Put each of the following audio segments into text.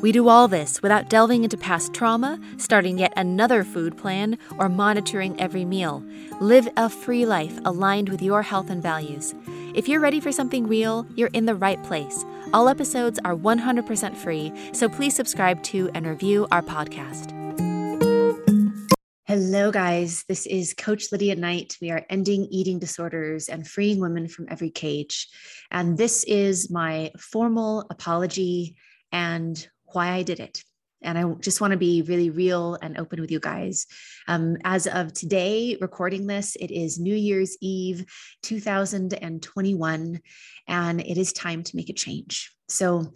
we do all this without delving into past trauma, starting yet another food plan, or monitoring every meal. Live a free life aligned with your health and values. If you're ready for something real, you're in the right place. All episodes are 100% free, so please subscribe to and review our podcast. Hello, guys. This is Coach Lydia Knight. We are ending eating disorders and freeing women from every cage. And this is my formal apology and why I did it. And I just want to be really real and open with you guys. Um, as of today, recording this, it is New Year's Eve 2021, and it is time to make a change. So,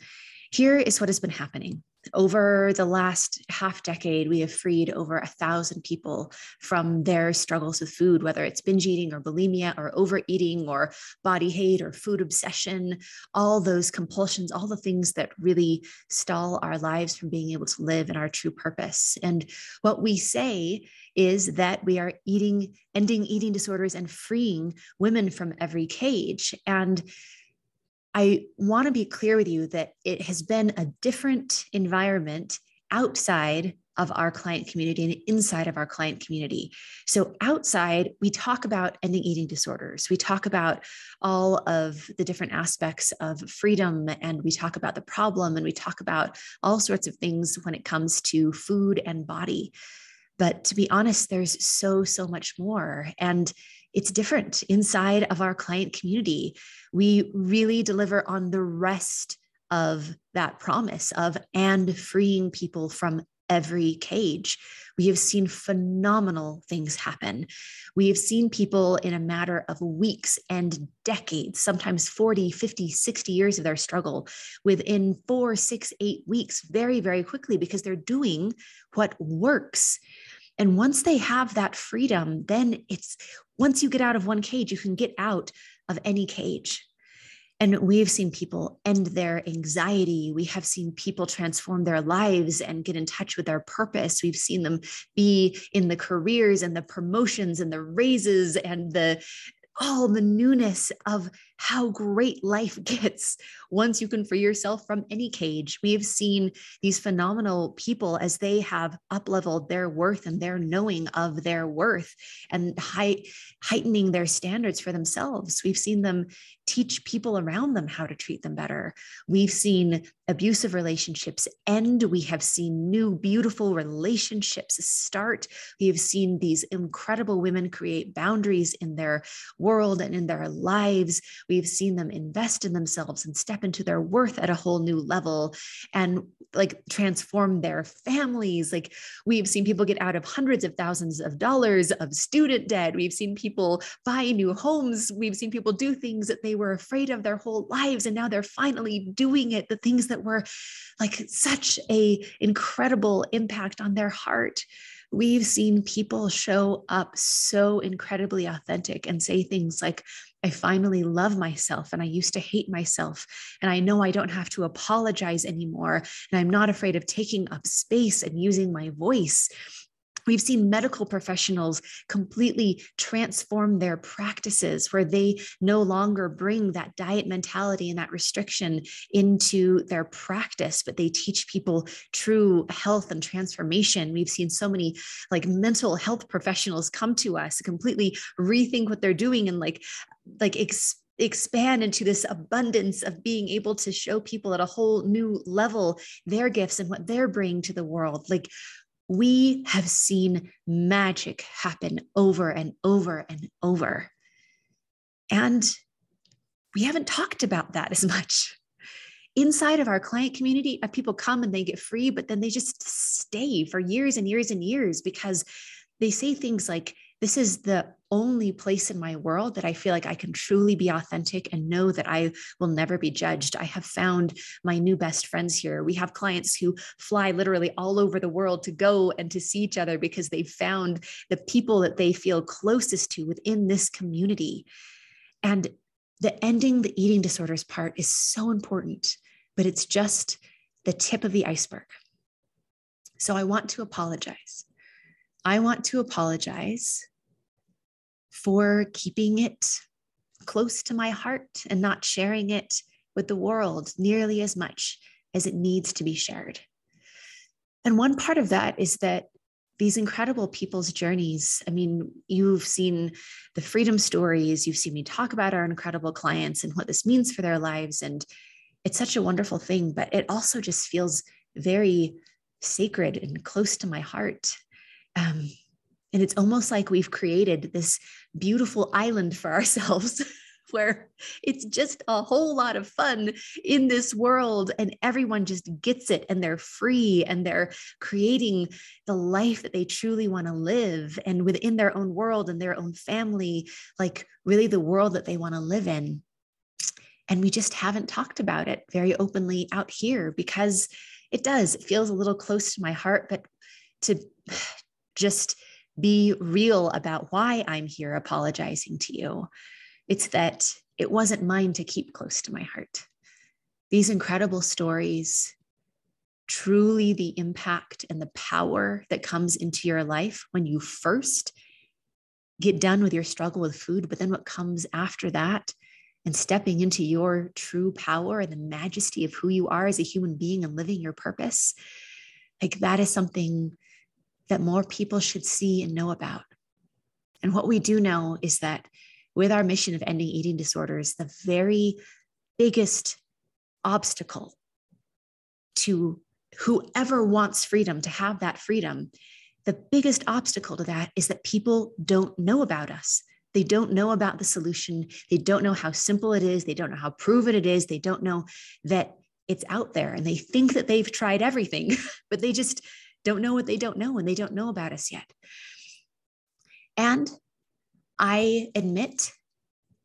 here is what has been happening. Over the last half decade, we have freed over a thousand people from their struggles with food, whether it's binge eating or bulimia or overeating or body hate or food obsession, all those compulsions, all the things that really stall our lives from being able to live in our true purpose. And what we say is that we are eating, ending eating disorders and freeing women from every cage. And I want to be clear with you that it has been a different environment outside of our client community and inside of our client community. So, outside, we talk about ending eating disorders. We talk about all of the different aspects of freedom, and we talk about the problem, and we talk about all sorts of things when it comes to food and body. But to be honest, there's so, so much more. And it's different inside of our client community. We really deliver on the rest of that promise of and freeing people from every cage. We have seen phenomenal things happen. We have seen people in a matter of weeks and decades, sometimes 40, 50, 60 years of their struggle within four, six, eight weeks, very, very quickly because they're doing what works. And once they have that freedom, then it's once you get out of one cage, you can get out of any cage. And we've seen people end their anxiety. We have seen people transform their lives and get in touch with their purpose. We've seen them be in the careers and the promotions and the raises and the all the newness of how great life gets once you can free yourself from any cage. We have seen these phenomenal people as they have upleveled their worth and their knowing of their worth and high, heightening their standards for themselves. We've seen them teach people around them how to treat them better. We've seen abusive relationships end. We have seen new, beautiful relationships start. We have seen these incredible women create boundaries in their world and in their lives. We've seen them invest in themselves and step into their worth at a whole new level and like transform their families. Like we've seen people get out of hundreds of thousands of dollars of student debt. We've seen people buy new homes. We've seen people do things that they were afraid of their whole lives and now they're finally doing it the things that were like such a incredible impact on their heart we've seen people show up so incredibly authentic and say things like I finally love myself and I used to hate myself. And I know I don't have to apologize anymore. And I'm not afraid of taking up space and using my voice. We've seen medical professionals completely transform their practices where they no longer bring that diet mentality and that restriction into their practice, but they teach people true health and transformation. We've seen so many like mental health professionals come to us completely rethink what they're doing and like like expand into this abundance of being able to show people at a whole new level their gifts and what they're bringing to the world like we have seen magic happen over and over and over. And we haven't talked about that as much. Inside of our client community, uh, people come and they get free, but then they just stay for years and years and years because they say things like, this is the only place in my world that I feel like I can truly be authentic and know that I will never be judged. I have found my new best friends here. We have clients who fly literally all over the world to go and to see each other because they've found the people that they feel closest to within this community. And the ending the eating disorders part is so important, but it's just the tip of the iceberg. So I want to apologize. I want to apologize for keeping it close to my heart and not sharing it with the world nearly as much as it needs to be shared. And one part of that is that these incredible people's journeys. I mean, you've seen the freedom stories, you've seen me talk about our incredible clients and what this means for their lives. And it's such a wonderful thing, but it also just feels very sacred and close to my heart. Um, and it's almost like we've created this beautiful island for ourselves where it's just a whole lot of fun in this world and everyone just gets it and they're free and they're creating the life that they truly want to live and within their own world and their own family like really the world that they want to live in. And we just haven't talked about it very openly out here because it does. It feels a little close to my heart but to just be real about why I'm here apologizing to you. It's that it wasn't mine to keep close to my heart. These incredible stories, truly the impact and the power that comes into your life when you first get done with your struggle with food, but then what comes after that and stepping into your true power and the majesty of who you are as a human being and living your purpose, like that is something that more people should see and know about. And what we do know is that with our mission of ending eating disorders, the very biggest obstacle to whoever wants freedom to have that freedom, the biggest obstacle to that is that people don't know about us. They don't know about the solution. They don't know how simple it is. They don't know how proven it is. They don't know that it's out there and they think that they've tried everything, but they just don't know what they don't know and they don't know about us yet. And I admit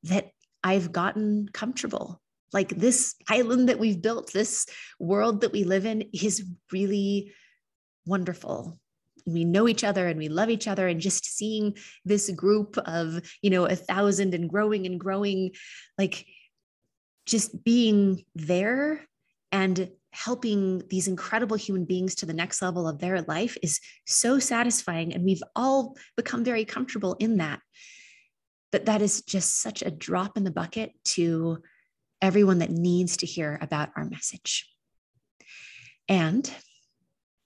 that I've gotten comfortable. Like this island that we've built, this world that we live in is really wonderful. We know each other and we love each other. And just seeing this group of, you know, a thousand and growing and growing, like just being there and helping these incredible human beings to the next level of their life is so satisfying. And we've all become very comfortable in that. But that is just such a drop in the bucket to everyone that needs to hear about our message. And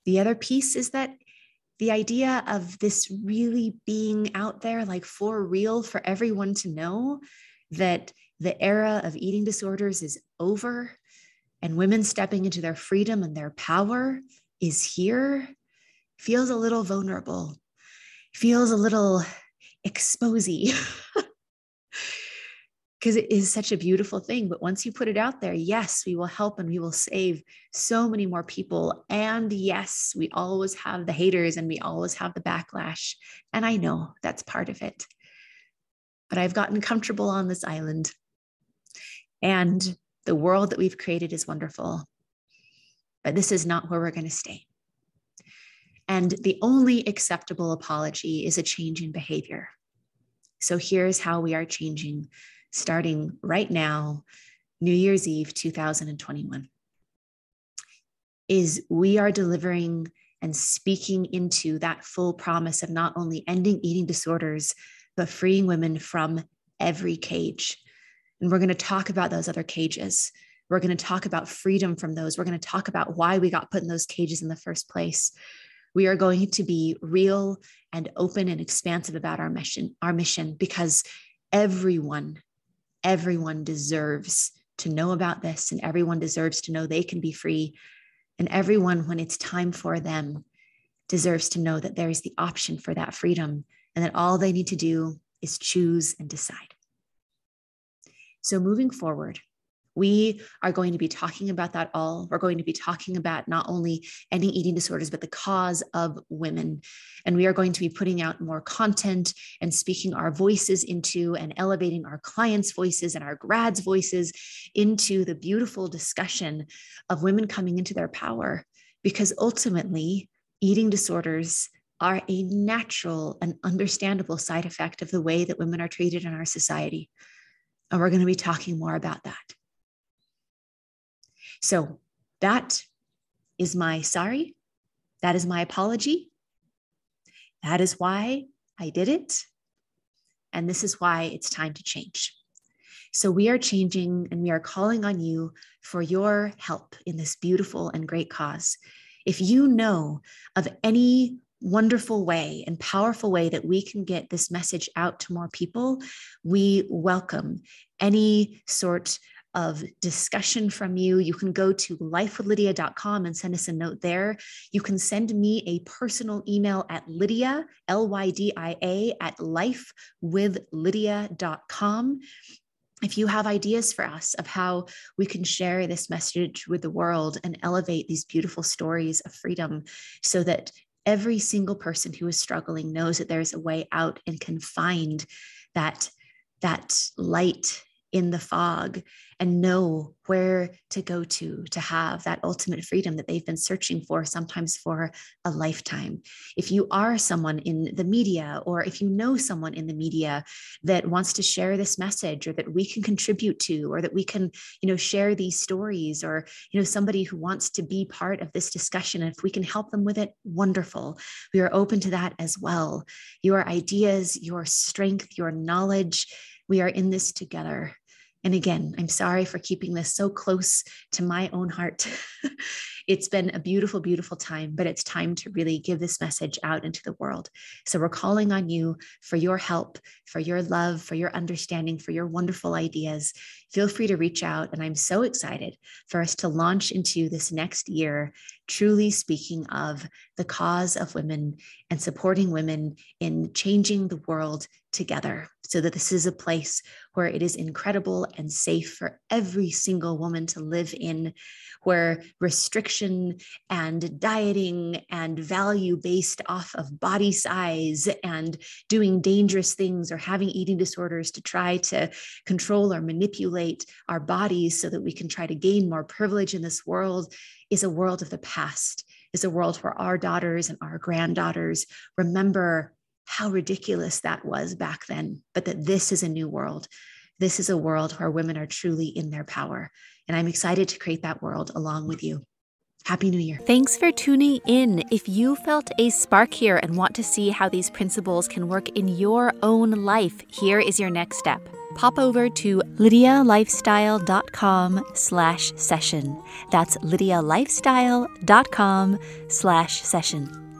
the other piece is that the idea of this really being out there, like for real, for everyone to know that the era of eating disorders is over and women stepping into their freedom and their power is here feels a little vulnerable, feels a little exposy. Because it is such a beautiful thing. But once you put it out there, yes, we will help and we will save so many more people. And yes, we always have the haters and we always have the backlash. And I know that's part of it. But I've gotten comfortable on this island. And the world that we've created is wonderful, but this is not where we're going to stay. And the only acceptable apology is a change in behavior. So here's how we are changing starting right now, New Year's Eve 2021. Is we are delivering and speaking into that full promise of not only ending eating disorders, but freeing women from every cage and we're going to talk about those other cages. We're going to talk about freedom from those. We're going to talk about why we got put in those cages in the first place. We are going to be real and open and expansive about our mission, our mission, because everyone, everyone deserves to know about this, and everyone deserves to know they can be free. And everyone, when it's time for them, deserves to know that there is the option for that freedom and that all they need to do is choose and decide. So, moving forward, We are going to be talking about that all. We're going to be talking about not only ending eating disorders, but the cause of women. And we are going to be putting out more content and speaking our voices into and elevating our clients' voices and our grads' voices into the beautiful discussion of women coming into their power. Because ultimately, eating disorders are a natural and understandable side effect of the way that women are treated in our society. And we're going to be talking more about that. So that is my sorry. That is my apology. That is why I did it. And this is why it's time to change. So we are changing and we are calling on you for your help in this beautiful and great cause. If you know of any wonderful way and powerful way that we can get this message out to more people, we welcome any sort of discussion from you. You can go to lifewithlydia.com and send us a note there. You can send me a personal email at Lydia, L Y D I A, at lifewithlydia.com. If you have ideas for us of how we can share this message with the world and elevate these beautiful stories of freedom so that every single person who is struggling knows that there's a way out and can find that that light in the fog and know where to go to to have that ultimate freedom that they've been searching for sometimes for a lifetime. If you are someone in the media or if you know someone in the media that wants to share this message or that we can contribute to or that we can you know share these stories or you know somebody who wants to be part of this discussion if we can help them with it wonderful. We are open to that as well. Your ideas your strength your knowledge we are in this together and again, I'm sorry for keeping this so close to my own heart. it's been a beautiful, beautiful time, but it's time to really give this message out into the world. So we're calling on you for your help, for your love, for your understanding, for your wonderful ideas. Feel free to reach out. And I'm so excited for us to launch into this next year, truly speaking of the cause of women and supporting women in changing the world together so that this is a place where it is incredible and safe for every single woman to live in, where and dieting and value based off of body size and doing dangerous things or having eating disorders to try to control or manipulate our bodies so that we can try to gain more privilege in this world is a world of the past. Is a world where our daughters and our granddaughters remember how ridiculous that was back then, but that this is a new world. This is a world where women are truly in their power. And I'm excited to create that world along with you. Happy New Year. Thanks for tuning in. If you felt a spark here and want to see how these principles can work in your own life, here is your next step. Pop over to lydialifestyle.com slash session. That's lydialifestyle.com slash session